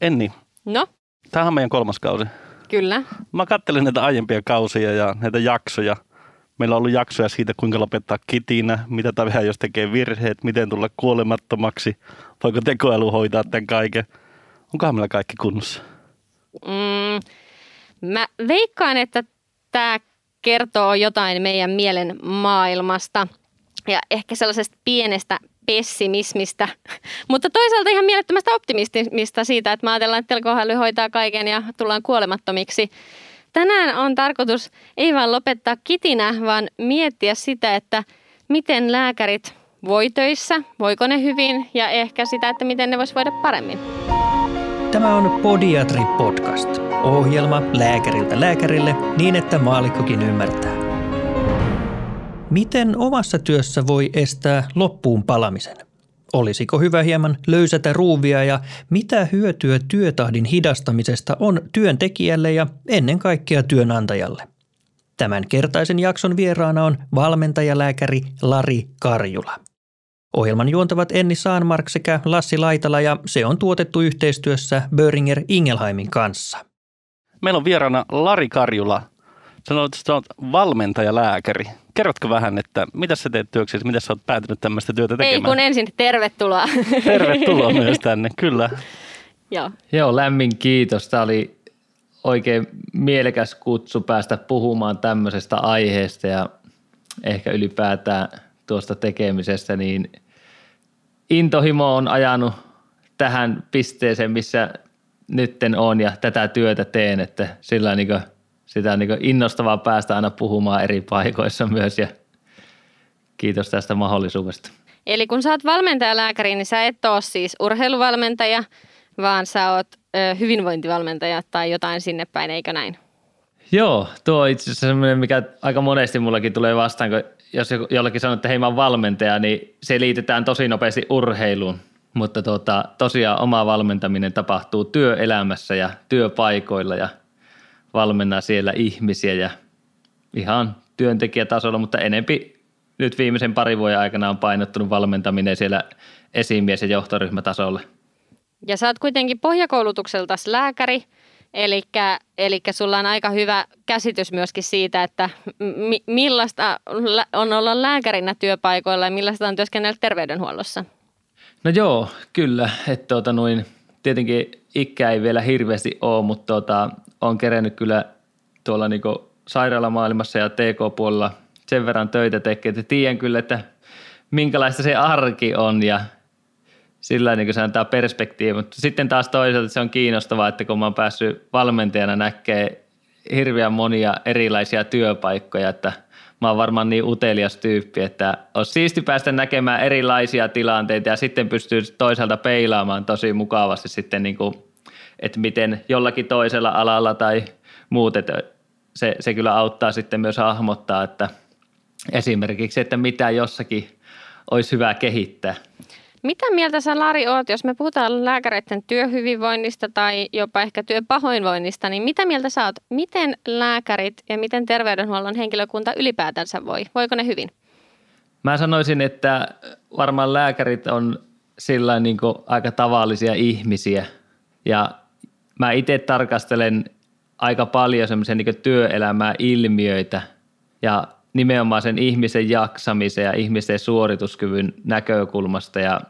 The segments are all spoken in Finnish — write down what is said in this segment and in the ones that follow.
Enni, No, tämähän on meidän kolmas kausi. kyllä. Mä kattelin näitä aiempia kausia ja näitä jaksoja. Meillä on ollut jaksoja siitä, kuinka lopettaa kitinä, mitä tehdä, jos tekee virheet, miten tulla kuolemattomaksi, voiko tekoäly hoitaa tämän kaiken. Onkohan meillä kaikki kunnossa? Mm, mä veikkaan, että tämä kertoo jotain meidän mielen maailmasta ja ehkä sellaisesta pienestä pessimismistä, mutta toisaalta ihan mielettömästä optimismista siitä, että mä ajatellaan, että tekoäly hoitaa kaiken ja tullaan kuolemattomiksi. Tänään on tarkoitus ei vaan lopettaa kitinä, vaan miettiä sitä, että miten lääkärit voi töissä, voiko ne hyvin ja ehkä sitä, että miten ne vois voida paremmin. Tämä on Podiatri Podcast. Ohjelma lääkäriltä lääkärille niin, että maalikkokin ymmärtää. Miten omassa työssä voi estää loppuun palamisen? Olisiko hyvä hieman löysätä ruuvia ja mitä hyötyä työtahdin hidastamisesta on työntekijälle ja ennen kaikkea työnantajalle? Tämän kertaisen jakson vieraana on valmentajalääkäri Lari Karjula. Ohjelman juontavat Enni Saanmark sekä Lassi Laitala ja se on tuotettu yhteistyössä Böringer Ingelheimin kanssa. Meillä on vieraana Lari Karjula. Sanoit, että oot valmentajalääkäri. Kerrotko vähän, että mitä sä teet työksesi, mitä sä oot päätynyt tämmöistä työtä Ei tekemään? kun ensin tervetuloa. Tervetuloa myös tänne, kyllä. Joo. Joo, lämmin kiitos. Tämä oli oikein mielekäs kutsu päästä puhumaan tämmöisestä aiheesta ja ehkä ylipäätään tuosta tekemisestä, niin intohimo on ajanut tähän pisteeseen, missä nytten on ja tätä työtä teen, että sillä niin sitä on niin innostavaa päästä aina puhumaan eri paikoissa myös ja kiitos tästä mahdollisuudesta. Eli kun sä oot valmentajalääkäri, niin sä et ole siis urheiluvalmentaja, vaan sä oot ö, hyvinvointivalmentaja tai jotain sinne päin, eikö näin? Joo, tuo on itse asiassa semmoinen, mikä aika monesti mullakin tulee vastaan, kun jos jollakin sanoo, että hei mä oon valmentaja, niin se liitetään tosi nopeasti urheiluun. Mutta tuota, tosiaan oma valmentaminen tapahtuu työelämässä ja työpaikoilla ja valmenna siellä ihmisiä ja ihan työntekijätasolla, mutta enempi nyt viimeisen parin vuoden aikana on painottunut valmentaminen siellä esimies- ja johtoryhmätasolla. Ja sä oot kuitenkin pohjakoulutukselta lääkäri, eli sulla on aika hyvä käsitys myöskin siitä, että mi- millaista on olla lääkärinä työpaikoilla ja millaista on työskennellä terveydenhuollossa. No joo, kyllä. Että tuota noin, tietenkin ikä ei vielä hirveästi ole, mutta tuota, on kerennyt kyllä tuolla niinku sairaalamaailmassa ja TK-puolella sen verran töitä tekee, että tiedän kyllä, että minkälaista se arki on ja sillä niin se antaa perspektiivi, mutta sitten taas toisaalta se on kiinnostavaa, että kun mä oon päässyt valmentajana näkee hirveän monia erilaisia työpaikkoja, että mä oon varmaan niin utelias tyyppi, että on siisti päästä näkemään erilaisia tilanteita ja sitten pystyy toisaalta peilaamaan tosi mukavasti sitten niin kuin, että miten jollakin toisella alalla tai muut, että se, se kyllä auttaa sitten myös hahmottaa, että esimerkiksi, että mitä jossakin olisi hyvä kehittää. Mitä mieltä sä Lari oot, jos me puhutaan lääkäreiden työhyvinvoinnista tai jopa ehkä työpahoinvoinnista, niin mitä mieltä sä oot? Miten lääkärit ja miten terveydenhuollon henkilökunta ylipäätänsä voi? Voiko ne hyvin? Mä sanoisin, että varmaan lääkärit on sillä niin aika tavallisia ihmisiä ja mä itse tarkastelen aika paljon semmoisia niin työelämää ilmiöitä ja nimenomaan sen ihmisen jaksamisen ja ihmisen suorituskyvyn näkökulmasta. Ja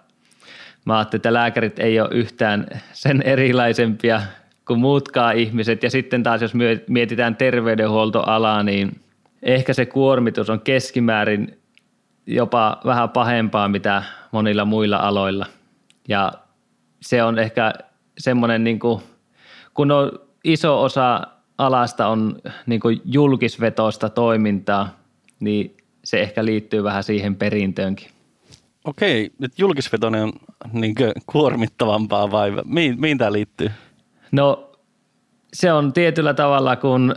mä ajattelin, että lääkärit ei ole yhtään sen erilaisempia kuin muutkaan ihmiset. Ja sitten taas jos mietitään terveydenhuoltoalaa, niin ehkä se kuormitus on keskimäärin jopa vähän pahempaa mitä monilla muilla aloilla. Ja se on ehkä semmoinen niin kuin, kun on iso osa alasta on niin kuin julkisvetoista toimintaa, niin se ehkä liittyy vähän siihen perintöönkin. Okei, nyt julkisvetoinen on niin kuormittavampaa vai mihin, mihin tämä liittyy? No se on tietyllä tavalla, kun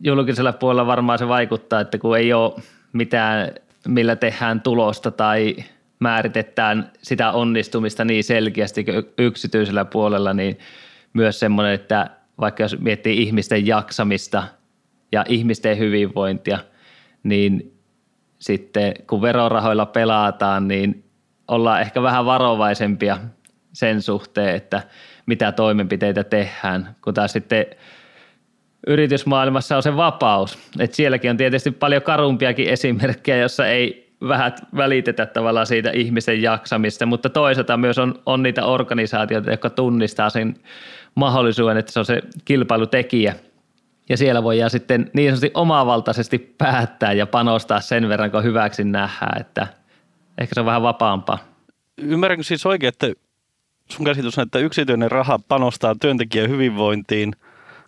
julkisella puolella varmaan se vaikuttaa, että kun ei ole mitään, millä tehdään tulosta tai määritetään sitä onnistumista niin selkeästi kuin yksityisellä puolella, niin myös semmoinen, että vaikka jos miettii ihmisten jaksamista ja ihmisten hyvinvointia, niin sitten kun verorahoilla pelataan, niin ollaan ehkä vähän varovaisempia sen suhteen, että mitä toimenpiteitä tehdään, kun taas sitten yritysmaailmassa on se vapaus. Et sielläkin on tietysti paljon karumpiakin esimerkkejä, jossa ei vähän välitetä tavallaan siitä ihmisen jaksamista, mutta toisaalta myös on, on niitä organisaatioita, jotka tunnistaa sen mahdollisuuden, että se on se kilpailutekijä. Ja siellä voidaan sitten niin sanotusti omavaltaisesti päättää ja panostaa sen verran, kun hyväksi nähdään, että ehkä se on vähän vapaampaa. Ymmärränkö siis oikein, että sun käsitys on, että yksityinen raha panostaa työntekijän hyvinvointiin,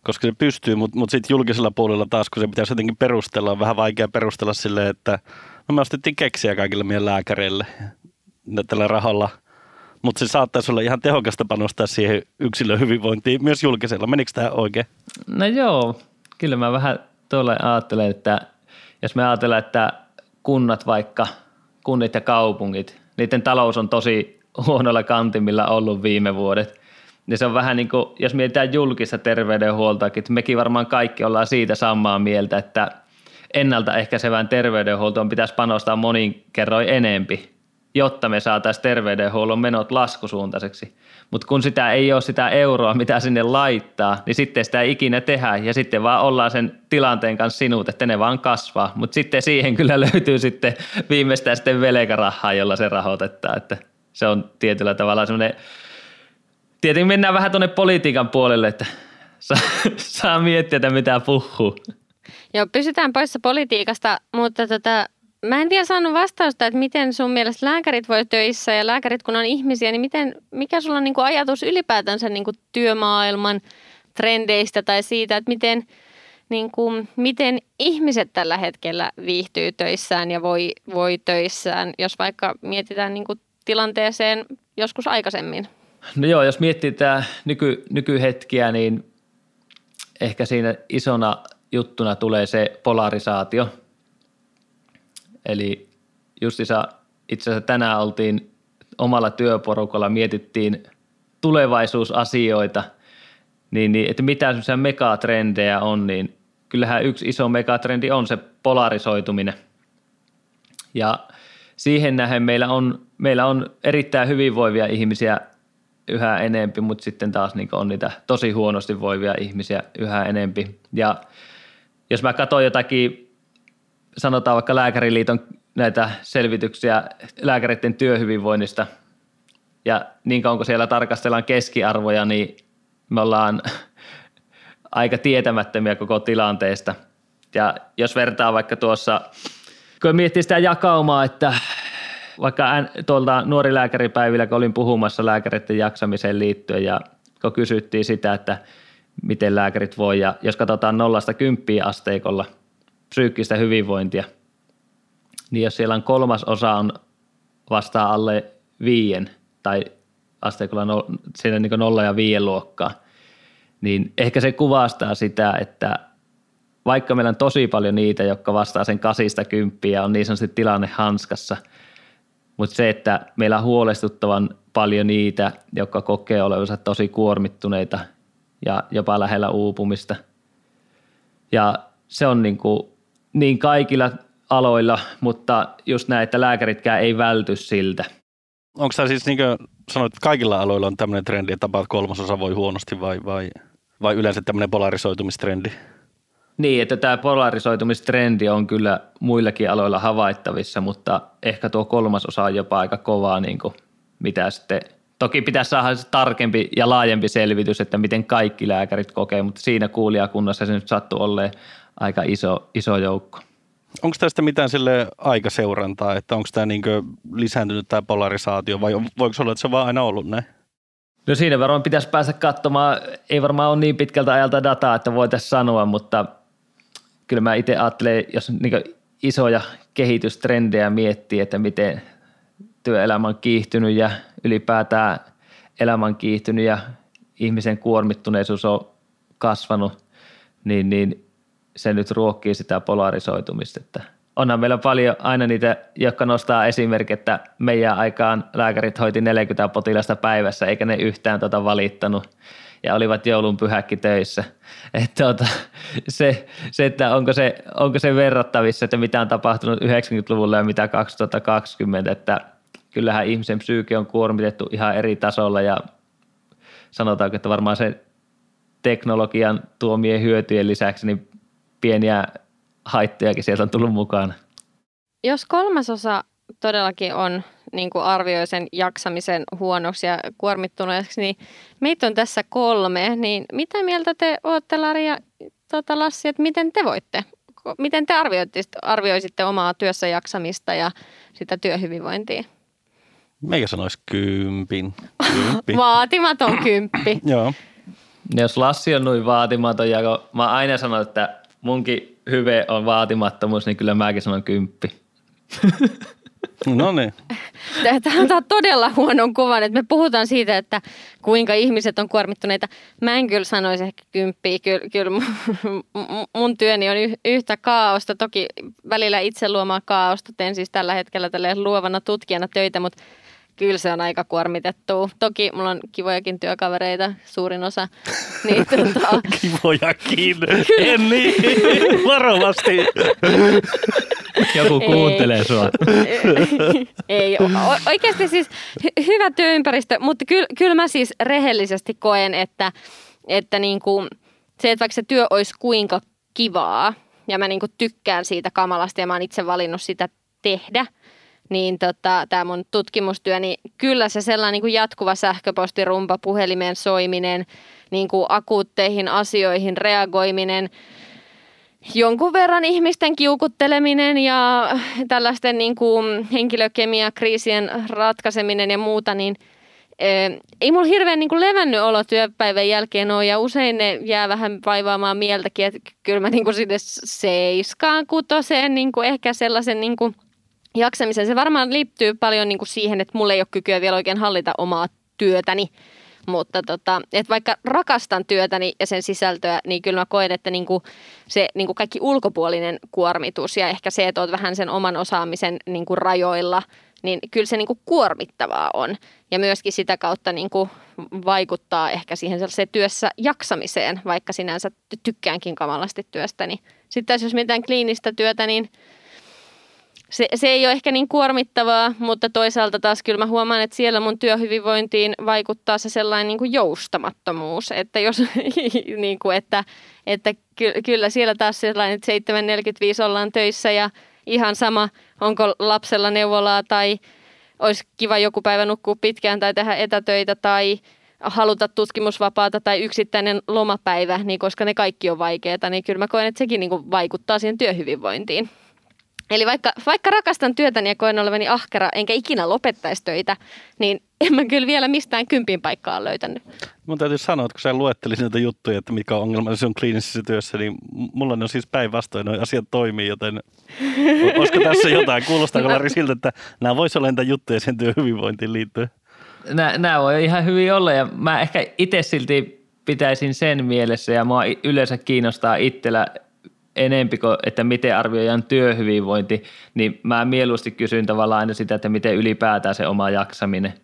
koska se pystyy, mutta mut sitten julkisella puolella taas, kun se pitäisi jotenkin perustella, on vähän vaikea perustella silleen, että no me ostettiin keksiä kaikille meidän lääkäreille tällä rahalla, mutta se saattaisi olla ihan tehokasta panostaa siihen yksilön hyvinvointiin myös julkisella. Menikö tämä oikein? No joo, kyllä mä vähän tuolle ajattelen, että jos me ajatellaan, että kunnat vaikka, kunnit ja kaupungit, niiden talous on tosi huonolla kantimilla ollut viime vuodet. Ja se on vähän niin kuin, jos mietitään julkista terveydenhuoltoakin, että mekin varmaan kaikki ollaan siitä samaa mieltä, että ennaltaehkäisevään terveydenhuoltoon pitäisi panostaa monin kerroin enempi, jotta me saataisiin terveydenhuollon menot laskusuuntaiseksi. Mutta kun sitä ei ole sitä euroa, mitä sinne laittaa, niin sitten sitä ei ikinä tehdä ja sitten vaan ollaan sen tilanteen kanssa sinut, että ne vaan kasvaa. Mutta sitten siihen kyllä löytyy sitten viimeistään sitten velkarahaa, jolla se rahoitetaan, että se on tietyllä tavalla semmoinen, tietenkin mennään vähän tuonne politiikan puolelle, että saa, saa miettiä, että mitä puhuu. Joo, pysytään poissa politiikasta, mutta tota, mä en vielä saanut vastausta, että miten sun mielestä lääkärit voi töissä ja lääkärit kun on ihmisiä, niin miten, mikä sulla on niin kuin ajatus ylipäätänsä niin kuin työmaailman trendeistä tai siitä, että miten, niin kuin, miten ihmiset tällä hetkellä viihtyy töissään ja voi, voi töissään, jos vaikka mietitään niin kuin tilanteeseen joskus aikaisemmin? No joo, jos miettii tämä nyky, nykyhetkiä, niin ehkä siinä isona juttuna tulee se polarisaatio. Eli justissa itse asiassa tänään oltiin omalla työporukalla, mietittiin tulevaisuusasioita, niin, niin että mitä semmoisia megatrendejä on, niin kyllähän yksi iso megatrendi on se polarisoituminen. Ja siihen nähden meillä on, meillä on erittäin hyvinvoivia ihmisiä yhä enempi, mutta sitten taas niin on niitä tosi huonosti voivia ihmisiä yhä enempi. Ja jos mä katson jotakin, sanotaan vaikka Lääkäriliiton näitä selvityksiä lääkäreiden työhyvinvoinnista, ja niin kauan kun siellä tarkastellaan keskiarvoja, niin me ollaan aika tietämättömiä koko tilanteesta. Ja jos vertaa vaikka tuossa, kun miettii sitä jakaumaa, että vaikka tuolta nuori lääkäripäivillä, kun olin puhumassa lääkäreiden jaksamiseen liittyen ja kun kysyttiin sitä, että miten lääkärit voi ja jos katsotaan nollasta kymppiä asteikolla psyykkistä hyvinvointia, niin jos siellä on kolmas osa on vastaa alle viien tai asteikolla no, siinä niin nolla ja viien luokkaa, niin ehkä se kuvastaa sitä, että vaikka meillä on tosi paljon niitä, jotka vastaa sen kasista kymppiä on niin sanotusti tilanne hanskassa – mutta se, että meillä on huolestuttavan paljon niitä, jotka kokee olevansa tosi kuormittuneita ja jopa lähellä uupumista. Ja se on niin, kuin, niin kaikilla aloilla, mutta just näin, että lääkäritkään ei välty siltä. Onko tämä siis niin kuin sanoit, että kaikilla aloilla on tämmöinen trendi, että tapaat kolmasosa voi huonosti vai, vai, vai yleensä tämmöinen polarisoitumistrendi? Niin, että tämä polarisoitumistrendi on kyllä muillakin aloilla havaittavissa, mutta ehkä tuo kolmas osa on jopa aika kovaa, niin kuin mitä sitten Toki pitäisi saada tarkempi ja laajempi selvitys, että miten kaikki lääkärit kokee, mutta siinä kuulijakunnassa se nyt sattuu olleen aika iso, iso joukko. Onko tästä mitään sille aikaseurantaa, että onko tämä niin lisääntynyt tämä polarisaatio vai voiko olla, että se on vaan aina ollut näin? No siinä varmaan pitäisi päästä katsomaan, ei varmaan ole niin pitkältä ajalta dataa, että voitaisiin sanoa, mutta kyllä mä itse ajattelen, jos niin isoja kehitystrendejä miettii, että miten työelämä on kiihtynyt ja ylipäätään elämä on kiihtynyt ja ihmisen kuormittuneisuus on kasvanut, niin, niin se nyt ruokkii sitä polarisoitumista. Että onhan meillä paljon aina niitä, jotka nostaa esimerkki, että meidän aikaan lääkärit hoiti 40 potilasta päivässä, eikä ne yhtään tota valittanut ja olivat joulun pyhäkki töissä. Että tuota, se, se, että onko se, onko se verrattavissa, että mitä on tapahtunut 90-luvulla ja mitä 2020, että kyllähän ihmisen psyyke on kuormitettu ihan eri tasolla ja sanotaanko, että varmaan se teknologian tuomien hyötyjen lisäksi niin pieniä haittojakin sieltä on tullut mukaan. Jos kolmasosa todellakin on niin kuin arvioi sen jaksamisen huonoksi ja kuormittuneeksi, niin meitä on tässä kolme. Niin mitä mieltä te olette, Lari ja tota Lassi, että miten te voitte? Miten te arvioisitte, arvioisitte omaa työssä jaksamista ja sitä työhyvinvointia? Meikä sanoisi kympin. Kymppi. Vaatimaton kymppi. Joo. Jos Lassi on noin vaatimaton ja mä aina sanon, että munkin hyve on vaatimattomuus, niin kyllä mäkin sanon kymppi. No niin. Tämä antaa todella huonon kuvan, että me puhutaan siitä, että kuinka ihmiset on kuormittuneita. Mä en kyllä sanoisi ehkä kymppiä, kyllä, kyllä mun työni on yhtä kaaosta. Toki välillä itse luomaan kaaosta, teen siis tällä hetkellä luovana tutkijana töitä, mutta Kyllä se on aika kuormitettu. Toki mulla on kivojakin työkavereita, suurin osa. Niin, tota... Kivojakin. En niin. Varovasti. Joku kuuntelee ei, sua. Ei, o- oikeasti siis hy- hyvä työympäristö, mutta kyllä, kyllä mä siis rehellisesti koen, että, että niin kuin se, että vaikka se työ olisi kuinka kivaa ja mä niin kuin tykkään siitä kamalasti ja mä oon itse valinnut sitä tehdä – niin tota, tämä mun tutkimustyö, niin kyllä se sellainen niin kuin jatkuva sähköpostirumpa, puhelimeen soiminen, niin kuin akuutteihin asioihin reagoiminen, jonkun verran ihmisten kiukutteleminen ja tällaisten niin kuin henkilökemiakriisien ratkaiseminen ja muuta, niin ei mulla hirveän niin kuin levännyt olo työpäivän jälkeen ole ja usein ne jää vähän vaivaamaan mieltäkin, että kyllä mä niin kuin sinne seiskaan kutoseen niin kuin ehkä sellaisen niin kuin jaksamisen. Se varmaan liittyy paljon niin kuin siihen, että mulla ei ole kykyä vielä oikein hallita omaa työtäni. Mutta tota, että vaikka rakastan työtäni ja sen sisältöä, niin kyllä mä koen, että niinku se niinku kaikki ulkopuolinen kuormitus ja ehkä se, että oot vähän sen oman osaamisen niinku rajoilla, niin kyllä se niinku kuormittavaa on. Ja myöskin sitä kautta niinku vaikuttaa ehkä siihen työssä jaksamiseen, vaikka sinänsä tykkäänkin kamalasti työstäni. Sitten jos mietitään kliinistä työtä, niin – se, se ei ole ehkä niin kuormittavaa, mutta toisaalta taas kyllä mä huomaan, että siellä mun työhyvinvointiin vaikuttaa se sellainen niin kuin joustamattomuus, että jos niin kuin, että, että ky, kyllä siellä taas sellainen, että 7.45 ollaan töissä ja ihan sama, onko lapsella neuvolaa tai olisi kiva joku päivä nukkua pitkään tai tehdä etätöitä tai haluta tutkimusvapaata tai yksittäinen lomapäivä, niin koska ne kaikki on vaikeita, niin kyllä mä koen, että sekin niin kuin vaikuttaa siihen työhyvinvointiin. Eli vaikka, vaikka rakastan työtäni ja koen olevani ahkera, enkä ikinä lopettaisi töitä, niin en mä kyllä vielä mistään kympin paikkaa löytänyt. Mun täytyy sanoa, että kun sä luettelit näitä juttuja, että mikä on ongelma se on kliinisessä työssä, niin mulla on siis päinvastoin, noin asiat toimii, joten olisiko tässä jotain? Kuulostaako Lari siltä, että nämä voisi olla niitä juttuja sen työhyvinvointiin liittyen? Nämä, nämä voi ihan hyvin olla ja mä ehkä itse silti pitäisin sen mielessä ja mua yleensä kiinnostaa itsellä enempi kuin, että miten arvioidaan työhyvinvointi, niin mä mieluusti kysyn tavallaan aina sitä, että miten ylipäätään se oma jaksaminen.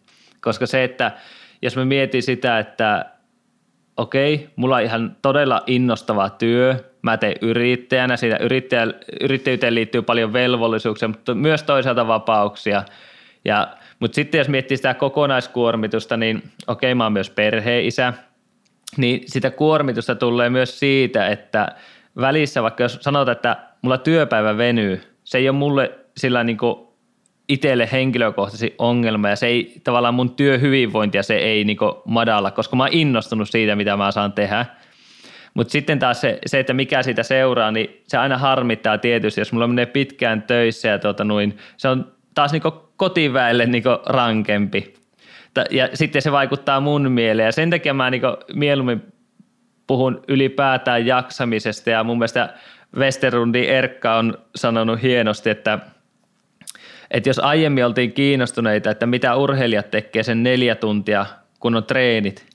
Koska se, että jos mä mietin sitä, että okei, mulla on ihan todella innostava työ, mä teen yrittäjänä, siitä yrittäjä, yrittäjyyteen liittyy paljon velvollisuuksia, mutta myös toisaalta vapauksia. Ja, mutta sitten jos miettii sitä kokonaiskuormitusta, niin okei, mä oon myös perheisä, niin sitä kuormitusta tulee myös siitä, että – välissä, vaikka jos sanotaan, että mulla työpäivä venyy, se ei ole mulle sillä niin itselle henkilökohtaisesti ongelma ja se ei tavallaan mun työhyvinvointia se ei niin madalla, koska mä oon innostunut siitä, mitä mä saan tehdä. Mutta sitten taas se, se, että mikä siitä seuraa, niin se aina harmittaa tietysti, jos mulla menee pitkään töissä ja tuota noin, se on taas niin kotiväelle niin rankempi. Ja sitten se vaikuttaa mun mieleen ja sen takia mä niin mieluummin puhun ylipäätään jaksamisesta ja mun mielestä Westerundin Erkka on sanonut hienosti, että, että jos aiemmin oltiin kiinnostuneita, että mitä urheilijat tekee sen neljä tuntia, kun on treenit,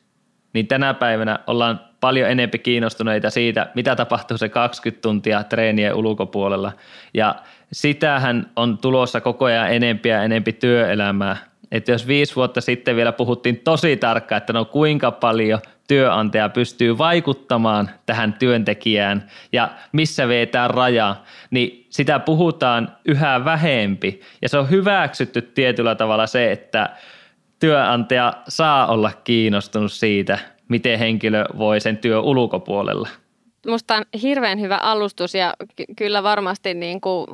niin tänä päivänä ollaan paljon enempi kiinnostuneita siitä, mitä tapahtuu se 20 tuntia treenien ulkopuolella. Ja sitähän on tulossa koko ajan enempiä ja enempi työelämää. Että jos viisi vuotta sitten vielä puhuttiin tosi tarkkaan, että no kuinka paljon työnantaja pystyy vaikuttamaan tähän työntekijään ja missä vetää raja, niin sitä puhutaan yhä vähempi. Ja se on hyväksytty tietyllä tavalla se, että työnantaja saa olla kiinnostunut siitä, miten henkilö voi sen työ ulkopuolella. Musta on hirveän hyvä alustus ja ky- kyllä varmasti niin kuin,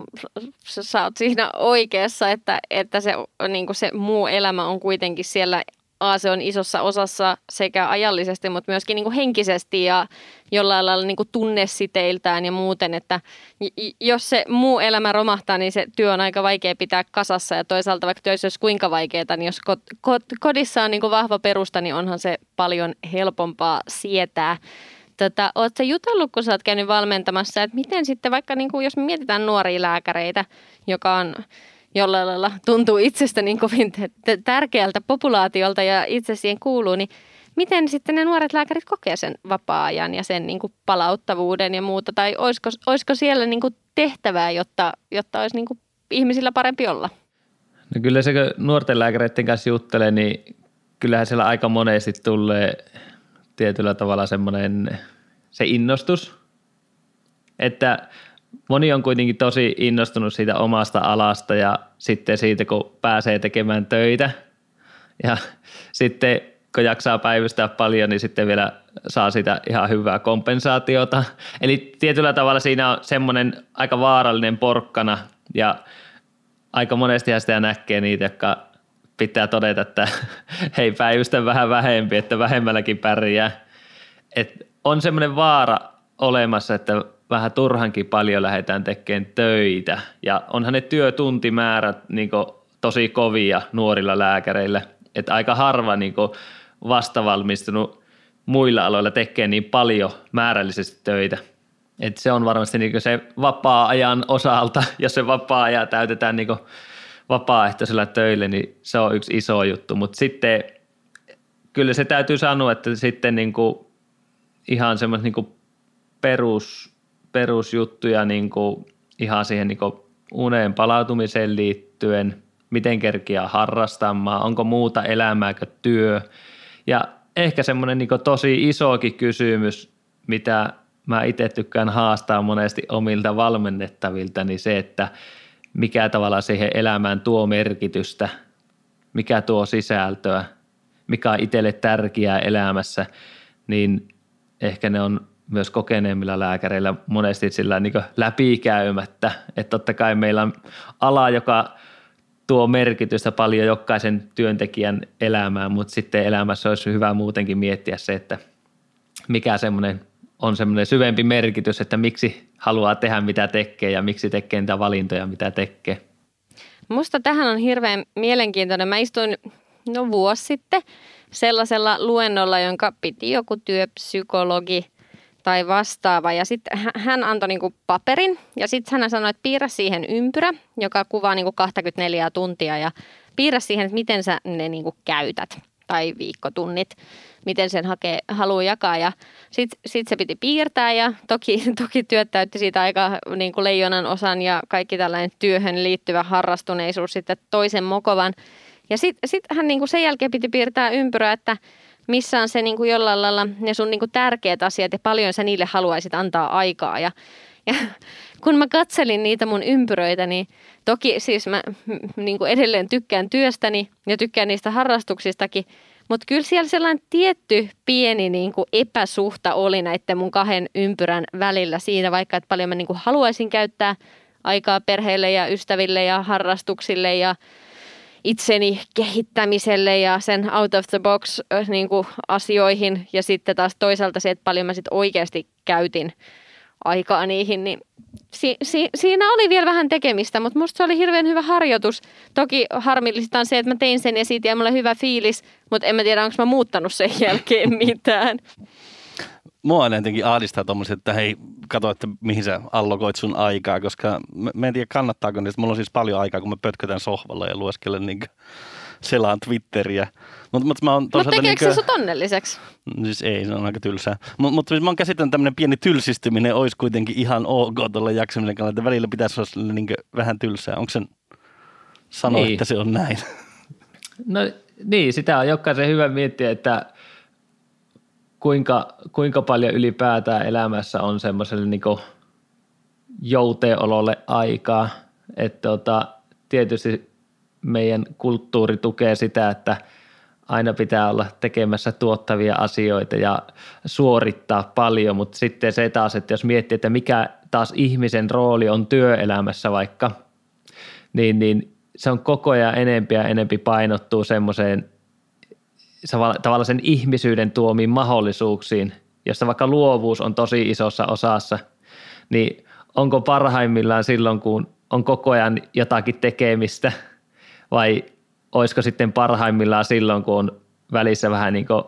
sä oot siinä oikeassa, että, että se, niin kuin se muu elämä on kuitenkin siellä A, se on isossa osassa sekä ajallisesti, mutta myöskin niin kuin henkisesti ja jollain lailla niin kuin tunnesiteiltään ja muuten, että jos se muu elämä romahtaa, niin se työ on aika vaikea pitää kasassa ja toisaalta vaikka työssä olisi kuinka vaikeaa, niin jos kodissa on niin kuin vahva perusta, niin onhan se paljon helpompaa sietää. Tota, Oletko jutellut, kun sä oot käynyt valmentamassa, että miten sitten vaikka, niin kuin, jos mietitään nuoria lääkäreitä, joka on jollain lailla tuntuu itsestä niin kovin tärkeältä populaatiolta ja itse siihen kuuluu, niin miten sitten ne nuoret lääkärit kokee sen vapaa-ajan ja sen niin kuin palauttavuuden ja muuta? Tai olisiko, olisiko siellä niin kuin tehtävää, jotta, jotta olisi niin kuin ihmisillä parempi olla? No kyllä se, kun nuorten lääkäreiden kanssa juttelee, niin kyllähän siellä aika monesti tulee tietyllä tavalla semmoinen se innostus, että moni on kuitenkin tosi innostunut siitä omasta alasta ja sitten siitä, kun pääsee tekemään töitä ja sitten kun jaksaa päivystää paljon, niin sitten vielä saa sitä ihan hyvää kompensaatiota. Eli tietyllä tavalla siinä on semmoinen aika vaarallinen porkkana ja aika monesti sitä näkee niitä, jotka pitää todeta, että hei päivystä vähän vähempi, että vähemmälläkin pärjää. Et on semmoinen vaara olemassa, että vähän turhankin paljon lähdetään tekemään töitä ja onhan ne työtuntimäärät niin tosi kovia nuorilla lääkäreillä, että aika harva niin vastavalmistunut muilla aloilla tekee niin paljon määrällisesti töitä. Et se on varmasti niin se vapaa-ajan osalta, jos se vapaa-aja täytetään niin vapaaehtoisella töille, niin se on yksi iso juttu. Mutta sitten kyllä se täytyy sanoa, että sitten niin ihan semmoista niin perus perusjuttuja niin kuin ihan siihen niin kuin uneen palautumiseen liittyen, miten kerkiä harrastamaan, onko muuta elämää kuin työ. Ja ehkä semmoinen niin tosi isokin kysymys, mitä mä itse tykkään haastaa monesti omilta valmennettavilta, niin se, että mikä tavalla siihen elämään tuo merkitystä, mikä tuo sisältöä, mikä on itselle tärkeää elämässä, niin ehkä ne on myös kokeneemmilla lääkäreillä monesti sillä niin läpikäymättä. Että totta kai meillä on ala, joka tuo merkitystä paljon jokaisen työntekijän elämään, mutta sitten elämässä olisi hyvä muutenkin miettiä se, että mikä semmoinen on semmoinen syvempi merkitys, että miksi haluaa tehdä mitä tekee ja miksi tekee niitä valintoja, mitä tekee. Musta tähän on hirveän mielenkiintoinen. Mä istuin no vuosi sitten sellaisella luennolla, jonka piti joku työpsykologi – tai vastaava. Ja sitten hän antoi niinku paperin ja sitten hän sanoi, että piirrä siihen ympyrä, joka kuvaa niinku 24 tuntia ja piirrä siihen, että miten sä ne niinku käytät tai viikkotunnit, miten sen hakee, haluaa jakaa. Ja sitten sit se piti piirtää ja toki, toki työt täytti siitä aika niin kuin leijonan osan ja kaikki tällainen työhön liittyvä harrastuneisuus sitten toisen mokovan. Ja sitten sit hän niin kuin sen jälkeen piti piirtää ympyrää, että – missä on se niin kuin jollain lailla ne sun niin kuin tärkeät asiat ja paljon sä niille haluaisit antaa aikaa. Ja, ja kun mä katselin niitä mun ympyröitä, niin toki siis mä niin kuin edelleen tykkään työstäni ja tykkään niistä harrastuksistakin, mutta kyllä siellä sellainen tietty pieni niin kuin epäsuhta oli näiden mun kahden ympyrän välillä siinä, vaikka että paljon mä niin kuin haluaisin käyttää aikaa perheelle ja ystäville ja harrastuksille ja itseni kehittämiselle ja sen out of the box niin kuin asioihin ja sitten taas toisaalta se, että paljon mä sitten oikeasti käytin aikaa niihin, niin si- si- siinä oli vielä vähän tekemistä, mutta musta se oli hirveän hyvä harjoitus. Toki harmillista on se, että mä tein sen ja siitä jäi mulle hyvä fiilis, mutta en mä tiedä, onko mä muuttanut sen jälkeen mitään mua jotenkin ahdistaa tuommoiset, että hei, kato, että mihin sä allokoit sun aikaa, koska mä, mä en tiedä kannattaako niistä. Mulla on siis paljon aikaa, kun mä pötkötän sohvalla ja lueskelen niin selaan Twitteriä. Mutta mut mä oon Mutta tekeekö niin, se sut onnelliseksi? Siis ei, se on aika tylsää. Mutta mut, siis mä oon käsittänyt tämmöinen pieni tylsistyminen olisi kuitenkin ihan ok tuolla jaksaminen kannalta, että välillä pitäisi olla niin vähän tylsää. Onko sen sanoa, niin. että se on näin? No niin, sitä on jokaisen hyvä miettiä, että – kuinka, kuinka paljon ylipäätään elämässä on semmoiselle niin jouteololle aikaa. Että tota, tietysti meidän kulttuuri tukee sitä, että aina pitää olla tekemässä tuottavia asioita ja suorittaa paljon, mutta sitten se taas, että jos miettii, että mikä taas ihmisen rooli on työelämässä vaikka, niin, niin se on koko ajan enempi ja enempi painottuu semmoiseen tavallaan sen ihmisyyden tuomiin mahdollisuuksiin, jossa vaikka luovuus on tosi isossa osassa, niin onko parhaimmillaan silloin, kun on koko ajan jotakin tekemistä vai olisiko sitten parhaimmillaan silloin, kun on välissä vähän niin, kuin,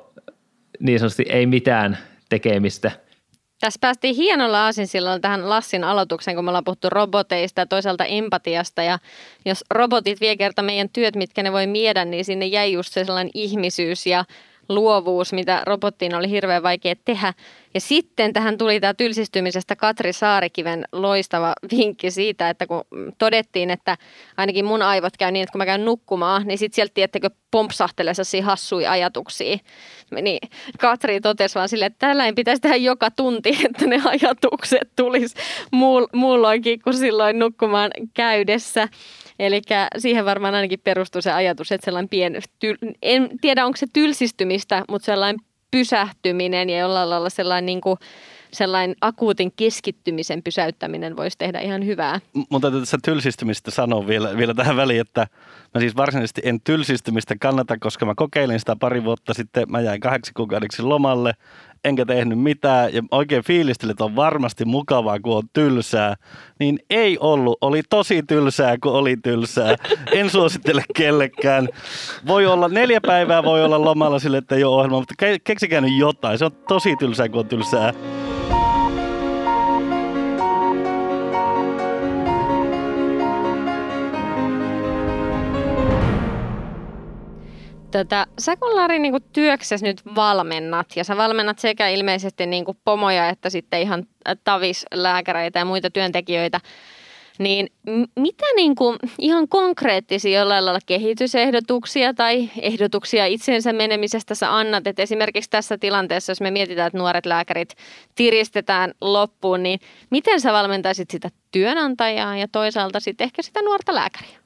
niin sanotusti ei mitään tekemistä. Tässä päästiin hienolla silloin tähän Lassin aloitukseen, kun me ollaan puhuttu roboteista ja toisaalta empatiasta. Ja jos robotit vie kerta meidän työt, mitkä ne voi miedä, niin sinne jäi just se sellainen ihmisyys ja luovuus, mitä robottiin oli hirveän vaikea tehdä. Ja sitten tähän tuli tämä tylsistymisestä Katri Saarikiven loistava vinkki siitä, että kun todettiin, että ainakin mun aivot käy niin, että kun mä käyn nukkumaan, niin sitten sieltä tiettekö pompsahtelee sellaisia hassuja ajatuksia. Niin Katri totesi vaan silleen, että tällainen pitäisi tehdä joka tunti, että ne ajatukset tulisi muulloinkin kuin silloin nukkumaan käydessä. Eli siihen varmaan ainakin perustuu se ajatus, että sellainen pien, en tiedä onko se tylsistymistä, mutta sellainen pysähtyminen ja jollain lailla sellainen, niin kuin, sellainen akuutin keskittymisen pysäyttäminen voisi tehdä ihan hyvää. Mutta tässä tylsistymistä sanoa vielä, vielä tähän väliin, että mä siis varsinaisesti en tylsistymistä kannata, koska mä kokeilin sitä pari vuotta sitten. Mä jäin kahdeksi kuukaudeksi lomalle, enkä tehnyt mitään ja oikein fiilistelin, että on varmasti mukavaa, kun on tylsää, niin ei ollut. Oli tosi tylsää, kun oli tylsää. En suosittele kellekään. Voi olla neljä päivää, voi olla lomalla sille, että ei ole ohjelma, mutta keksikää nyt jotain. Se on tosi tylsää, kun on tylsää. Tätä, sä kun Lari niin kuin nyt valmennat ja sä valmennat sekä ilmeisesti niin kuin pomoja että sitten ihan tavislääkäreitä ja muita työntekijöitä, niin mitä niin kuin ihan konkreettisia jollain lailla kehitysehdotuksia tai ehdotuksia itsensä menemisestä sä annat? Et esimerkiksi tässä tilanteessa, jos me mietitään, että nuoret lääkärit tiristetään loppuun, niin miten sä valmentaisit sitä työnantajaa ja toisaalta sitten ehkä sitä nuorta lääkäriä?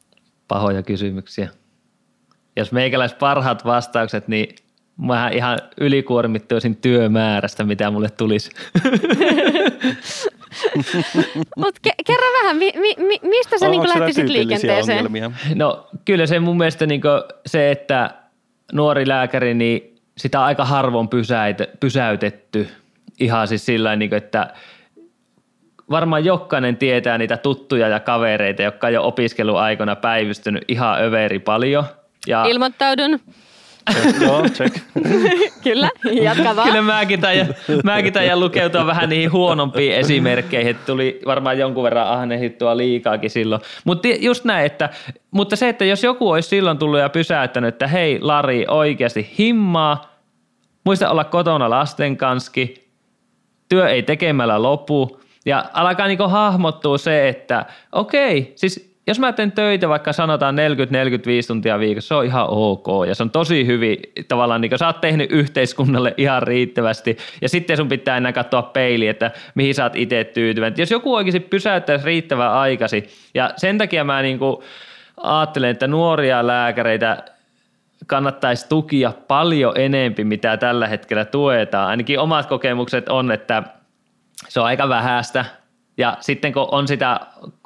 Pahoja kysymyksiä jos meikäläis parhaat vastaukset, niin mä ihan ylikuormittuisin työmäärästä, mitä mulle tulisi. Mutta ke- kerro vähän, mi- mi- mistä sä niinku lähtisit liikenteeseen? Ongelmia? No kyllä se mun mielestä niinku se, että nuori lääkäri, niin sitä aika harvoin pysäytetty. Ihan siis sillä niinku, että varmaan jokainen tietää niitä tuttuja ja kavereita, jotka on jo opiskeluaikana päivystynyt ihan överi paljon – ja... Ilmoittaudun. Joo, check. Kyllä, jatka vaan. Kyllä mäkin taidan, mäkin taidan lukeutua vähän niihin huonompiin esimerkkeihin, että tuli varmaan jonkun verran ahnehittua liikaakin silloin. Mutta just näin, että, mutta se, että jos joku olisi silloin tullut ja pysäyttänyt, että hei Lari, oikeasti himmaa, muista olla kotona lasten kanski, työ ei tekemällä lopu, ja alkaa niinku hahmottua se, että okei, siis jos mä teen töitä vaikka sanotaan 40-45 tuntia viikossa, se on ihan ok ja se on tosi hyvin tavallaan, niin sä oot tehnyt yhteiskunnalle ihan riittävästi ja sitten sun pitää enää katsoa peiliin, että mihin sä oot itse tyytyväinen. Jos joku oikeasti pysäyttäisi riittävän aikasi ja sen takia mä niin kuin ajattelen, että nuoria lääkäreitä kannattaisi tukia paljon enempi, mitä tällä hetkellä tuetaan. Ainakin omat kokemukset on, että se on aika vähäistä ja sitten kun on sitä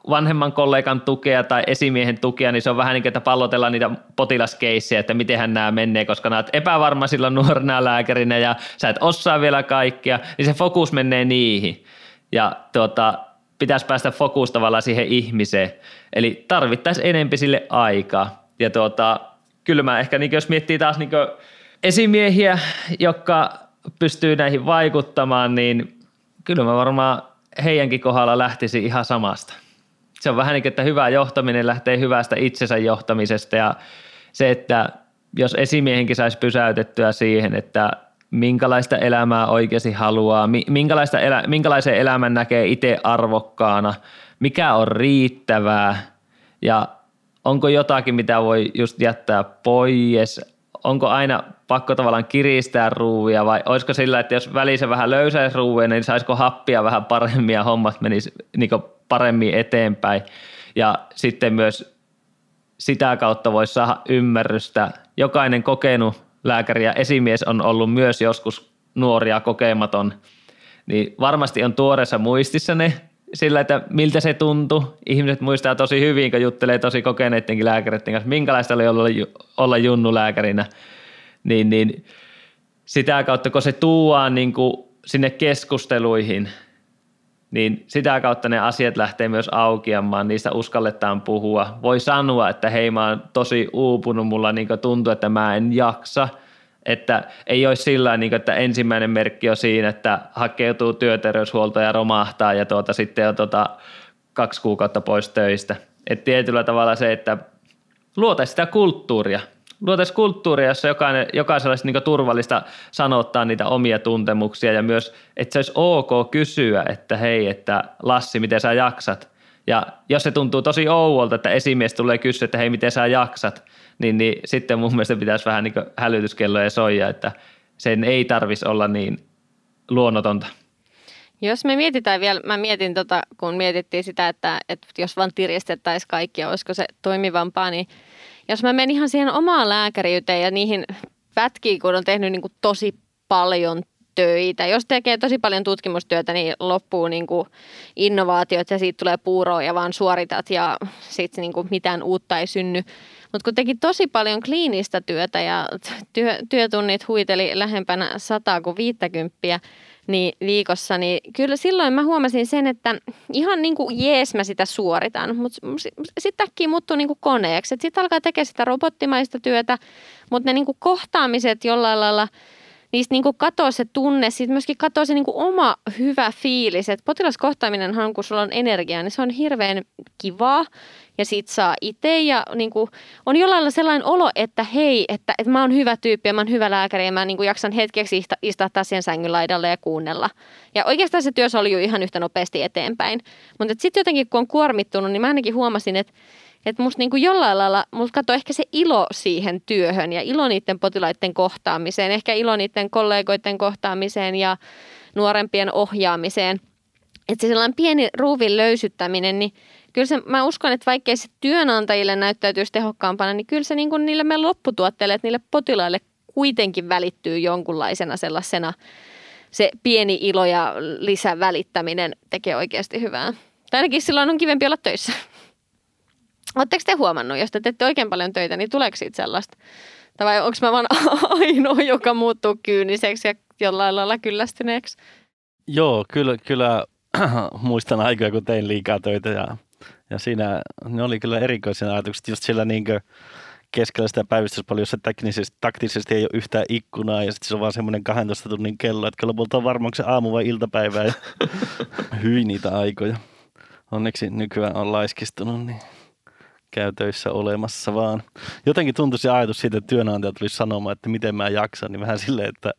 vanhemman kollegan tukea tai esimiehen tukea, niin se on vähän niin kuin, että pallotellaan niitä potilaskeissejä, että miten nämä menee, koska nämä epävarma silloin nuorena lääkärinä ja sä et osaa vielä kaikkia, niin se fokus menee niihin. Ja tuota, pitäisi päästä fokus tavallaan siihen ihmiseen. Eli tarvittaisiin enempi sille aikaa. Ja tuota, kyllä mä ehkä, niin jos miettii taas niin esimiehiä, jotka pystyy näihin vaikuttamaan, niin kyllä mä varmaan heidänkin kohdalla lähtisi ihan samasta se on vähän niin kuin, että hyvä johtaminen lähtee hyvästä itsensä johtamisesta ja se, että jos esimiehenkin saisi pysäytettyä siihen, että minkälaista elämää oikeasti haluaa, minkälaista elä, minkälaisen elämän näkee itse arvokkaana, mikä on riittävää ja onko jotakin, mitä voi just jättää pois, onko aina pakko tavallaan kiristää ruuvia vai olisiko sillä, että jos välissä vähän löysäisi ruuvia, niin saisiko happia vähän paremmin ja hommat menisi niin paremmin eteenpäin. Ja sitten myös sitä kautta voisi saada ymmärrystä. Jokainen kokenut lääkäri ja esimies on ollut myös joskus nuoria kokematon, niin varmasti on tuoreessa muistissa ne sillä, että miltä se tuntui. Ihmiset muistaa tosi hyvin, kun juttelee tosi kokeneidenkin lääkäreiden kanssa, minkälaista oli olla, olla junnulääkärinä. Niin, niin sitä kautta, kun se tuuaa niin sinne keskusteluihin, niin sitä kautta ne asiat lähtee myös aukeamaan, niistä uskalletaan puhua. Voi sanoa, että hei mä oon tosi uupunut, mulla niin tuntuu, että mä en jaksa – että ei olisi sillä niin että ensimmäinen merkki on siinä, että hakeutuu työterveyshuoltoon ja romahtaa ja tuota, sitten on tuota, kaksi kuukautta pois töistä. Et tietyllä tavalla se, että luotaisiin sitä kulttuuria. Luotaisiin kulttuuria, jossa jokainen, jokaisella olisi niin turvallista sanottaa niitä omia tuntemuksia ja myös, että se olisi ok kysyä, että hei, että Lassi, miten sä jaksat? Ja jos se tuntuu tosi ouolta, että esimies tulee kysyä, että hei, miten sä jaksat, niin, niin sitten mun mielestä pitäisi vähän niin hälytyskelloja soija, että sen ei tarvisi olla niin luonnotonta. Jos me mietitään vielä, mä mietin tota, kun mietittiin sitä, että, että jos vaan tirjestettäisiin kaikkia, olisiko se toimivampaa, niin jos mä menen ihan siihen omaan lääkäriyteen ja niihin pätkiin, kun on tehnyt niin kuin tosi paljon töitä. Jos tekee tosi paljon tutkimustyötä, niin loppuu niin kuin innovaatiot ja siitä tulee puuroa ja vaan suoritat ja sitten niin mitään uutta ei synny. Mutta kun teki tosi paljon kliinistä työtä ja työ, työtunnit huiteli lähempänä 100 kuin 50 niin viikossa, niin kyllä silloin mä huomasin sen, että ihan niin kuin jees mä sitä suoritan, mutta sitten äkkiä muuttuu niin kuin koneeksi. Sitten alkaa tekemään sitä robottimaista työtä, mutta ne niin kuin kohtaamiset jollain lailla – niistä niin katoaa se tunne, sitten myöskin katoaa se niin oma hyvä fiilis. Että potilaskohtaaminenhan, kun sulla on energiaa, niin se on hirveän kivaa ja sit saa itse ja niin kuin, on jollain lailla sellainen olo, että hei, että, että mä oon hyvä tyyppi ja mä oon hyvä lääkäri ja mä niin kuin jaksan hetkeksi istahtaa siihen sängyn laidalle ja kuunnella. Ja oikeastaan se työssä oli ihan yhtä nopeasti eteenpäin. Mutta sitten jotenkin kun on kuormittunut, niin mä ainakin huomasin, että että musta niinku jollain lailla, musta katsoo ehkä se ilo siihen työhön ja ilo niiden potilaiden kohtaamiseen, ehkä ilo niiden kollegoiden kohtaamiseen ja nuorempien ohjaamiseen. Että se sellainen pieni ruuvin löysyttäminen, niin kyllä se, mä uskon, että vaikkei se työnantajille näyttäytyisi tehokkaampana, niin kyllä se niin kuin niille meidän lopputuotteille, että niille potilaille kuitenkin välittyy jonkunlaisena sellaisena se pieni ilo ja lisävälittäminen tekee oikeasti hyvää. Tai ainakin silloin on kivempi olla töissä. Oletteko te huomannut, jos te teette oikein paljon töitä, niin tuleeko siitä sellaista? Tai vai onko mä vaan ainoa, joka muuttuu kyyniseksi ja jollain lailla kyllästyneeksi? Joo, kyllä, kyllä muistan aikoja, kun tein liikaa töitä ja, ja siinä ne oli kyllä erikoisia ajatuksia, just sillä niin keskellä sitä päivystyspaljoa, jossa taktisesti, taktisesti ei ole yhtään ikkunaa ja sitten se on vaan semmoinen 12 tunnin kello, että lopulta on varmaan se aamu vai iltapäivä ja hyi niitä aikoja. Onneksi nykyään on laiskistunut, niin käy töissä olemassa vaan. Jotenkin tuntui se ajatus siitä, että työnantaja tulisi sanomaan, että miten mä jaksan, niin vähän silleen, että,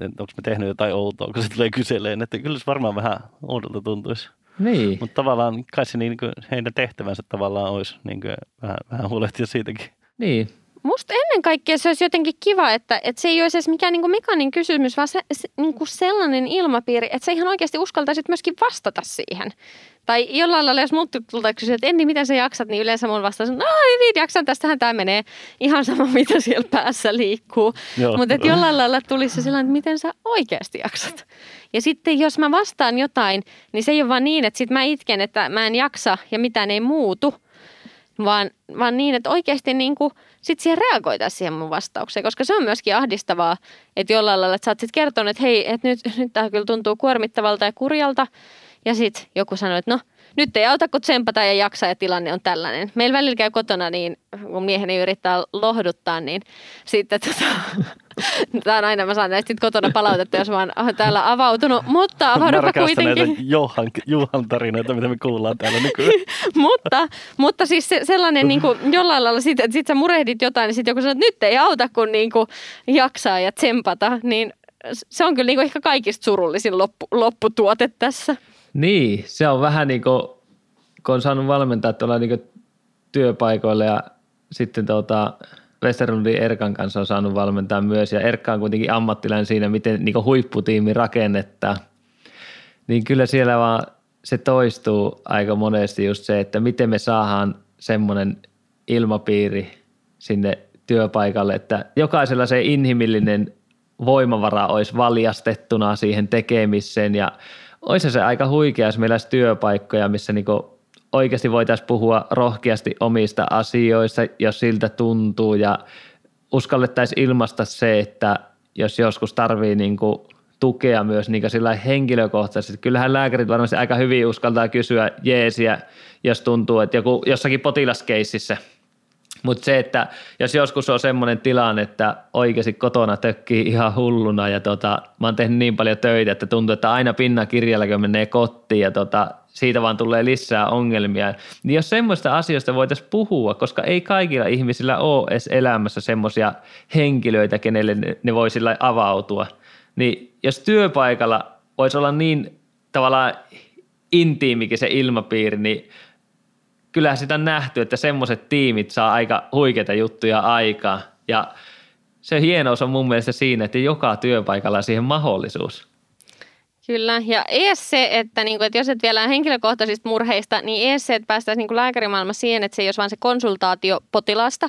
että onko me tehnyt jotain outoa, kun se tulee kyseleen, että kyllä se varmaan vähän oudolta tuntuisi. Niin. Mutta tavallaan kai se niin kuin, heidän tehtävänsä tavallaan olisi niin kuin, vähän, vähän huolehtia siitäkin. Niin, Musta ennen kaikkea se olisi jotenkin kiva, että, että se ei olisi edes mikään niin mekanin kysymys, vaan se, se, niin kuin sellainen ilmapiiri, että sä ihan oikeasti uskaltaisit myöskin vastata siihen. Tai jollain lailla, jos muut tulta kysyä, että Enni, miten sä jaksat, niin yleensä mun vastaus on, no niin, jaksan, tästähän tämä menee. Ihan sama, mitä siellä päässä liikkuu. Mutta että jollain lailla tulisi se sellainen, että miten sä oikeasti jaksat. Ja sitten jos mä vastaan jotain, niin se ei ole vaan niin, että sit mä itken, että mä en jaksa ja mitään ei muutu, vaan, vaan niin, että oikeasti niin kuin, sit siihen reagoitaisiin siihen mun vastaukseen, koska se on myöskin ahdistavaa, että jollain lailla, että sä oot sitten kertonut, että hei, että nyt, nyt tämä kyllä tuntuu kuormittavalta ja kurjalta, ja sitten joku sanoi, että no, nyt ei auta kuin tsempata ja jaksaa ja tilanne on tällainen. Meillä välillä käy kotona niin, kun mieheni yrittää lohduttaa, niin sitten tota, Tämä on aina, mä saan näistä kotona palautetta, jos mä oon täällä avautunut, mutta avaudupa kuitenkin. Johan, Juhan tarinoita, mitä me kuullaan täällä nykyään. mutta, mutta siis se, sellainen niin kuin, jollain lailla, sit, että sit sä murehdit jotain, niin sitten joku sanoo, että nyt ei auta, kun niin kuin, jaksaa ja tsempata, niin se on kyllä niin kuin ehkä kaikista surullisin loppu, lopputuote tässä. Niin, se on vähän niin kuin, kun on saanut valmentaa tuolla niin työpaikoilla ja sitten tuota, Westerlundin Erkan kanssa on saanut valmentaa myös ja Erkka on kuitenkin ammattilainen siinä, miten niin huipputiimi rakennetta. Niin kyllä siellä vaan se toistuu aika monesti just se, että miten me saadaan semmoinen ilmapiiri sinne työpaikalle, että jokaisella se inhimillinen voimavara olisi valjastettuna siihen tekemiseen ja olisi se aika huikea, jos meillä olisi työpaikkoja, missä niinku oikeasti voitaisiin puhua rohkeasti omista asioista, jos siltä tuntuu ja uskallettaisiin ilmaista se, että jos joskus tarvii niinku tukea myös niin sillä henkilökohtaisesti. Kyllähän lääkärit varmasti aika hyvin uskaltaa kysyä jeesiä, jos tuntuu, että joku, jossakin potilaskeississä – mutta se, että jos joskus on semmoinen tilanne, että oikeasti kotona tökkii ihan hulluna ja tota, mä oon tehnyt niin paljon töitä, että tuntuu, että aina pinnan kirjalläkin menee kotiin ja tota, siitä vaan tulee lisää ongelmia. Niin jos semmoista asioista voitaisiin puhua, koska ei kaikilla ihmisillä ole edes elämässä semmoisia henkilöitä, kenelle ne, ne voi sillä avautua, niin jos työpaikalla voisi olla niin tavallaan intiimikin se ilmapiiri, niin kyllähän sitä on nähty, että semmoiset tiimit saa aika huikeita juttuja aikaa ja se hienous on mun mielestä siinä, että joka työpaikalla on siihen mahdollisuus. Kyllä, ja ees se, että, niin kuin, että jos et vielä henkilökohtaisista murheista, niin ees se, että päästäisiin niin lääkärimaailma siihen, että se ei olisi vain se konsultaatio potilasta,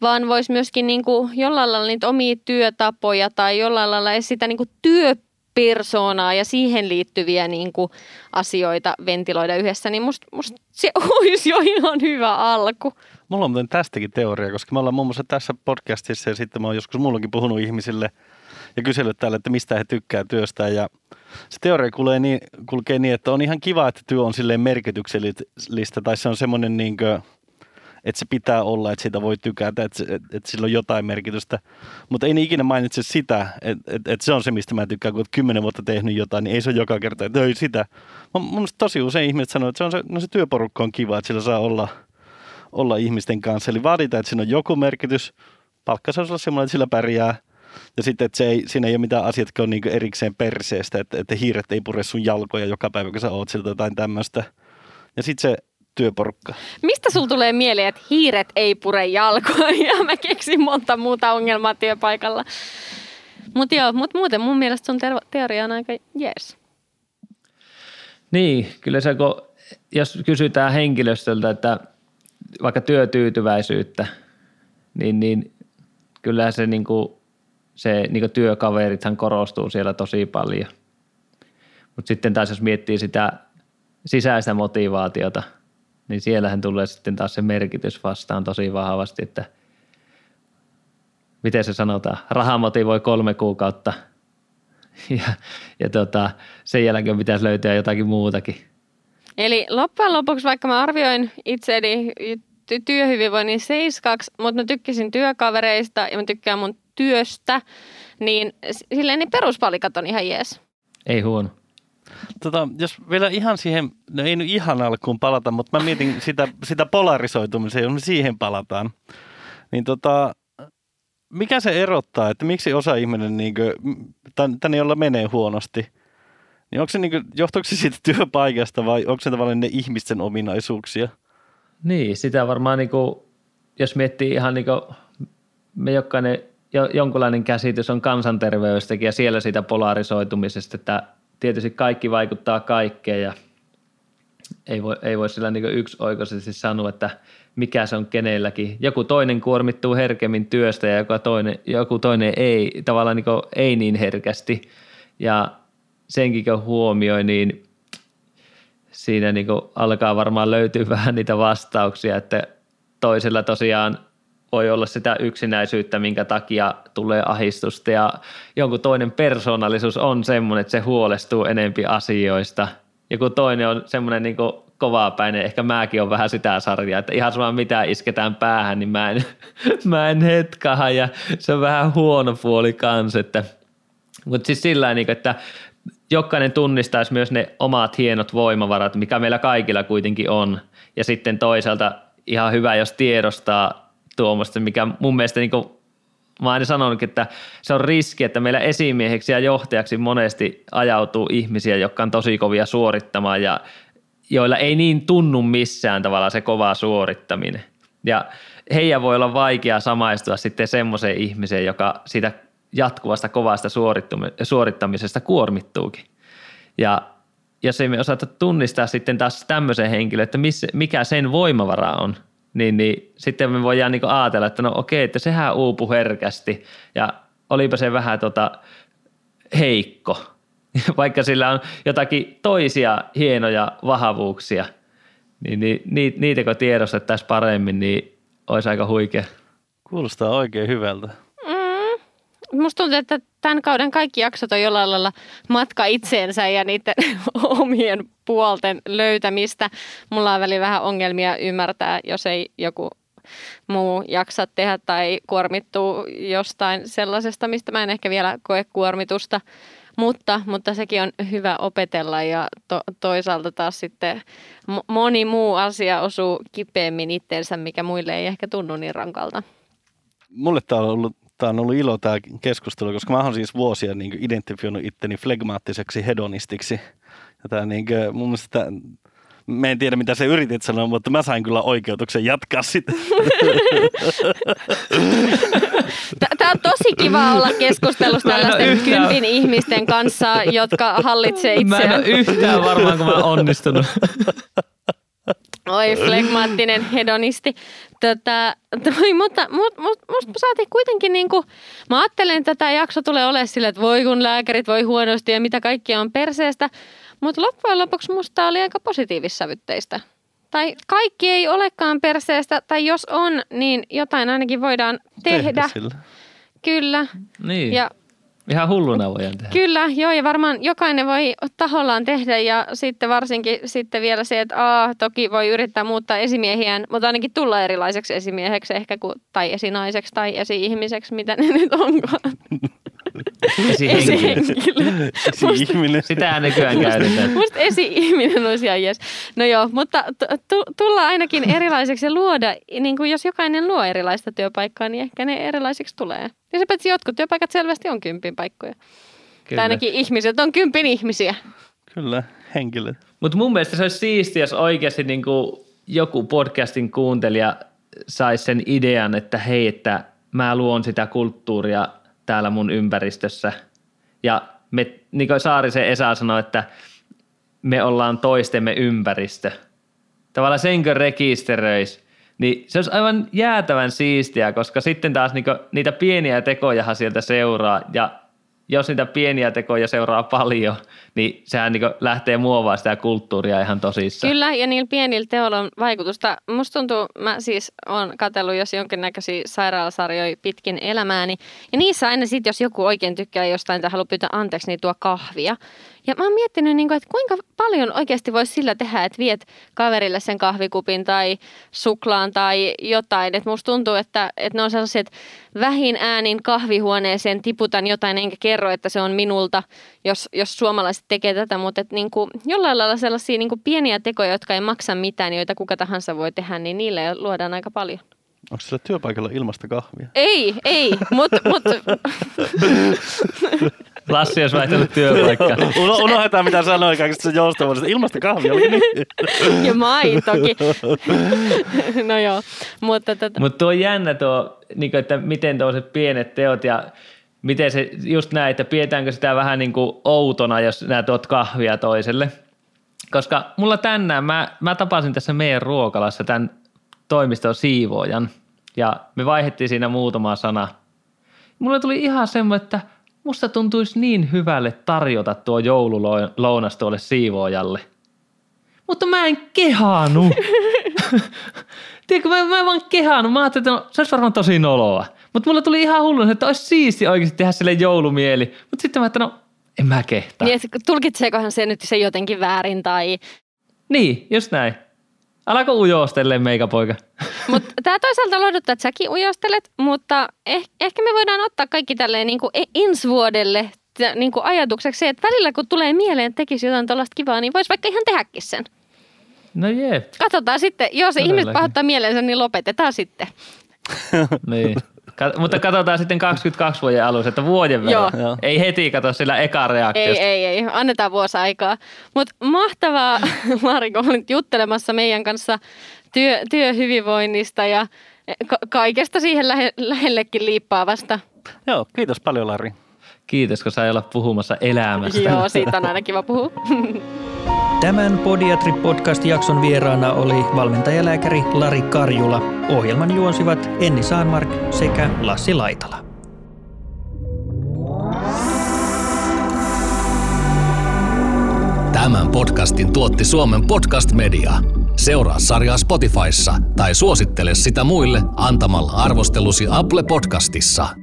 vaan voisi myöskin niin kuin jollain lailla niitä omia työtapoja tai jollain lailla sitä niin kuin työ persoonaa ja siihen liittyviä niin kuin, asioita ventiloida yhdessä, niin musta must se olisi jo ihan hyvä alku. Mulla on muuten tästäkin teoria, koska me ollaan muun muassa tässä podcastissa ja sitten mä oon joskus mullakin puhunut ihmisille ja kysellyt täällä, että mistä he tykkää työstä ja se teoria kulkee niin, kulkee niin, että on ihan kiva, että työ on silleen merkityksellistä tai se on semmoinen niin kuin, että se pitää olla, että sitä voi tykätä, että, että, että sillä on jotain merkitystä. Mutta ei ne ikinä mainitse sitä, että, että, että se on se, mistä mä tykkään, kun olet kymmenen vuotta tehnyt jotain, niin ei se ole joka kerta, että ei sitä. Mun tosi usein ihmiset sanoo, että se, on se, no se työporukka on kiva, että sillä saa olla, olla ihmisten kanssa. Eli vaaditaan, että siinä on joku merkitys, palkka saa olla semmoinen, että sillä pärjää. Ja sitten, että se ei, siinä ei ole mitään asiat, jotka on niin erikseen perseestä, että, että hiiret ei pure sun jalkoja joka päivä, kun sä oot siltä jotain tämmöistä. Ja sitten se työporukka. Mistä sul tulee mieleen, että hiiret ei pure jalkoja ja mä keksin monta muuta ongelmaa työpaikalla. Mutta joo, mut muuten mun mielestä sun teoria on aika jees. Niin, kyllä se kun, jos kysytään henkilöstöltä, että vaikka työtyytyväisyyttä, niin, niin kyllä se, niin kuin, se niin työkaverithan korostuu siellä tosi paljon. Mutta sitten taas jos miettii sitä sisäistä motivaatiota – niin siellähän tulee sitten taas se merkitys vastaan tosi vahvasti, että miten se sanotaan, raha motivoi kolme kuukautta ja, ja tota, sen jälkeen pitäisi löytyä jotakin muutakin. Eli loppujen lopuksi, vaikka mä arvioin itseäni työhyvinvoinnin seiskaksi, mutta mä tykkäsin työkavereista ja mä tykkään mun työstä, niin silleen niin peruspalikat on ihan jees. Ei huono. Tota, jos vielä ihan siihen, no ei nyt ihan alkuun palata, mutta mä mietin sitä, sitä polarisoitumista, jos me siihen palataan. Niin tota, mikä se erottaa, että miksi osa ihminen, niin kuin, tänne jolla menee huonosti, niin onko se niin kuin, johtuuko se siitä työpaikasta vai onko se tavallaan ne ihmisten ominaisuuksia? Niin, sitä varmaan niin kuin, jos miettii ihan niin kuin, me jokainen, jo, jonkunlainen käsitys on kansanterveystäkin ja siellä siitä polarisoitumisesta, että tietysti kaikki vaikuttaa kaikkeen ja ei voi, ei voi sillä niin yksioikoisesti sanoa, että mikä se on kenelläkin. Joku toinen kuormittuu herkemmin työstä ja joku toinen, joku toinen ei, tavallaan niin ei niin herkästi. Ja senkin kun huomioi, niin siinä niin alkaa varmaan löytyä vähän niitä vastauksia, että toisella tosiaan voi olla sitä yksinäisyyttä, minkä takia tulee ahistusta ja jonkun toinen persoonallisuus on semmoinen, että se huolestuu enempi asioista. Ja kun toinen on semmoinen niin kovapäinen, ehkä mäkin on vähän sitä sarjaa, että ihan sama mitä isketään päähän, niin mä en, mä en hetkaha ja se on vähän huono puoli kanssa. Mutta siis sillä niin että jokainen tunnistaisi myös ne omat hienot voimavarat, mikä meillä kaikilla kuitenkin on. Ja sitten toisaalta ihan hyvä, jos tiedostaa tuommoista, mikä mun mielestä niin kuin, mä aina sanonut, että se on riski, että meillä esimieheksi ja johtajaksi monesti ajautuu ihmisiä, jotka on tosi kovia suorittamaan ja joilla ei niin tunnu missään tavalla se kova suorittaminen. Ja heidän voi olla vaikea samaistua sitten semmoiseen ihmiseen, joka siitä jatkuvasta kovasta suorittamisesta kuormittuukin. Ja jos ei me osata tunnistaa sitten taas tämmöisen henkilön, että missä, mikä sen voimavara on – niin, niin sitten me voidaan niin ajatella, että no okei, että sehän uupu herkästi ja olipa se vähän tota heikko, vaikka sillä on jotakin toisia hienoja vahvuuksia, niin, niin niitä kun tiedostettaisiin paremmin, niin olisi aika huikea. Kuulostaa oikein hyvältä. Musta tuntuu, että tämän kauden kaikki jaksot on jollain lailla matka itseensä ja niiden omien puolten löytämistä. Mulla on väli vähän ongelmia ymmärtää, jos ei joku muu jaksa tehdä tai kuormittuu jostain sellaisesta, mistä mä en ehkä vielä koe kuormitusta. Mutta, mutta sekin on hyvä opetella ja to, toisaalta taas sitten moni muu asia osuu kipeämmin itteensä, mikä muille ei ehkä tunnu niin rankalta. Mulle tämä on ollut tämä on ollut ilo tämä keskustelu, koska mä oon siis vuosia niin identifioinut itteni flegmaattiseksi hedonistiksi. Ja tämä niin kuin, mun mielestä tämä, Mä en tiedä, mitä se yritit sanoa, mutta mä sain kyllä oikeutuksen jatkaa sitä. Tämä on tosi kiva olla keskustelussa tällaisten kympin ihmisten kanssa, jotka hallitsee itseään. Mä en ole yhtään varmaan, kun mä onnistunut. Oi, flegmaattinen hedonisti. Tätä, toi, mutta mut, mut, musta saatiin kuitenkin niinku, mä ajattelen, että tämä jakso tulee olemaan sille, että voi kun lääkärit voi huonosti ja mitä kaikkea on perseestä. Mutta loppujen lopuksi musta oli aika positiivissävytteistä. Tai kaikki ei olekaan perseestä, tai jos on, niin jotain ainakin voidaan tehdä. tehdä sillä. Kyllä. Niin. Ja Ihan hulluna voidaan tehdä. Kyllä, joo, ja varmaan jokainen voi tahollaan tehdä, ja sitten varsinkin sitten vielä se, että aa, toki voi yrittää muuttaa esimiehiään, mutta ainakin tulla erilaiseksi esimieheksi ehkä, kuin, tai esinaiseksi tai esi-ihmiseksi, mitä ne nyt onkaan. Esi-henkilö. Esi-ihminen. Sitä nykyään käytetään. Musta esi-ihminen olisi ihan jes. No joo, mutta t- tulla ainakin erilaiseksi ja luoda, niin kuin jos jokainen luo erilaista työpaikkaa, niin ehkä ne erilaisiksi tulee. Ja se paitsi jotkut työpaikat selvästi on kympin paikkoja. Kyllä. Tai ainakin ihmiset on kympin ihmisiä. Kyllä, henkilöt. Mutta mun mielestä se olisi siistiä, jos oikeasti niin kuin joku podcastin kuuntelija saisi sen idean, että hei, että mä luon sitä kulttuuria täällä mun ympäristössä. Ja me, niin kuin Saarisen Esa sanoi, että me ollaan toistemme ympäristö. Tavallaan senkö rekisteröisi, niin se olisi aivan jäätävän siistiä, koska sitten taas niinku, niitä pieniä tekoja sieltä seuraa ja jos niitä pieniä tekoja seuraa paljon, niin sehän niin lähtee muovaa sitä kulttuuria ihan tosissaan. Kyllä, ja niillä pienillä teoilla on vaikutusta. Musta tuntuu, mä siis olen katsellut jos jonkinnäköisiä sairaalasarjoja pitkin elämääni, ja niissä aina sitten, jos joku oikein tykkää jostain tai haluaa pyytää anteeksi, niin tuo kahvia. Ja mä oon miettinyt, niin kuin, että kuinka paljon oikeasti voisi sillä tehdä, että viet kaverille sen kahvikupin tai suklaan tai jotain. Että musta tuntuu, että, että ne on sellaiset, että vähin äänin kahvihuoneeseen tiputan jotain enkä kerro, että se on minulta, jos, jos suomalaiset tekee tätä. Mutta että niin kuin, jollain lailla sellaisia niin kuin pieniä tekoja, jotka ei maksa mitään, joita kuka tahansa voi tehdä, niin niille luodaan aika paljon. Onko sillä työpaikalla ilmasta kahvia? Ei, ei, mutta... Mut. Lassi olisi vaihtanut työpaikkaa. Unohdetaan mitä sanoin kaikista se joustavuudesta. Ilmasta kahvia oli niin. Ja toki. no joo, mutta... Tätä. Mutta tuo on jännä tuo, niin kuin, että miten tuollaiset pienet teot ja miten se just näin, että pidetäänkö sitä vähän niin kuin outona, jos nää tuot kahvia toiselle. Koska mulla tänään, mä, mä tapasin tässä meidän ruokalassa tämän toimiston siivoojan ja me vaihdettiin siinä muutama sana. Mulle tuli ihan semmoinen, että – Musta tuntuisi niin hyvälle tarjota tuo joululounas tuolle siivoojalle. Mutta mä en kehaanu. Tiedätkö, mä, mä en vaan kehaanu. Mä ajattelin, että no, se olisi varmaan tosi noloa. Mutta mulla tuli ihan hullu, että olisi siisti oikeasti tehdä sille joulumieli. Mutta sitten mä että no, en mä kehtaa. Niin, tulkitseekohan se nyt se jotenkin väärin tai... Niin, just näin. Alako ujostelle meikä poika? Mutta tämä toisaalta lohduttaa, että säkin ujostelet, mutta eh, ehkä me voidaan ottaa kaikki tälleen niin kuin ensi vuodelle niin kuin ajatukseksi että välillä kun tulee mieleen, että tekisi jotain tuollaista kivaa, niin voisi vaikka ihan tehdäkin sen. No jee. Katsotaan sitten, jos Todellakin. ihmiset pahoittaa mielensä, niin lopetetaan sitten. niin. Kat- mutta katsotaan sitten 22 vuoden alussa, että vuoden verran. Joo. Ei heti katso sillä eka reaktiosta. Ei, ei, ei. Annetaan vuosi aikaa. Mutta mahtavaa, Mariko, olit juttelemassa meidän kanssa työ, työhyvinvoinnista ja ka- kaikesta siihen lähe- lähellekin liippaavasta. Joo, kiitos paljon Lari. Kiitos, kun sai olla puhumassa elämästä. Joo, siitä on aina kiva puhua. Tämän Podiatri-podcast-jakson vieraana oli valmentajalääkäri Lari Karjula. Ohjelman juonsivat Enni Saanmark sekä Lassi Laitala. Tämän podcastin tuotti Suomen Podcast Media. Seuraa sarjaa Spotifyssa tai suosittele sitä muille antamalla arvostelusi Apple Podcastissa.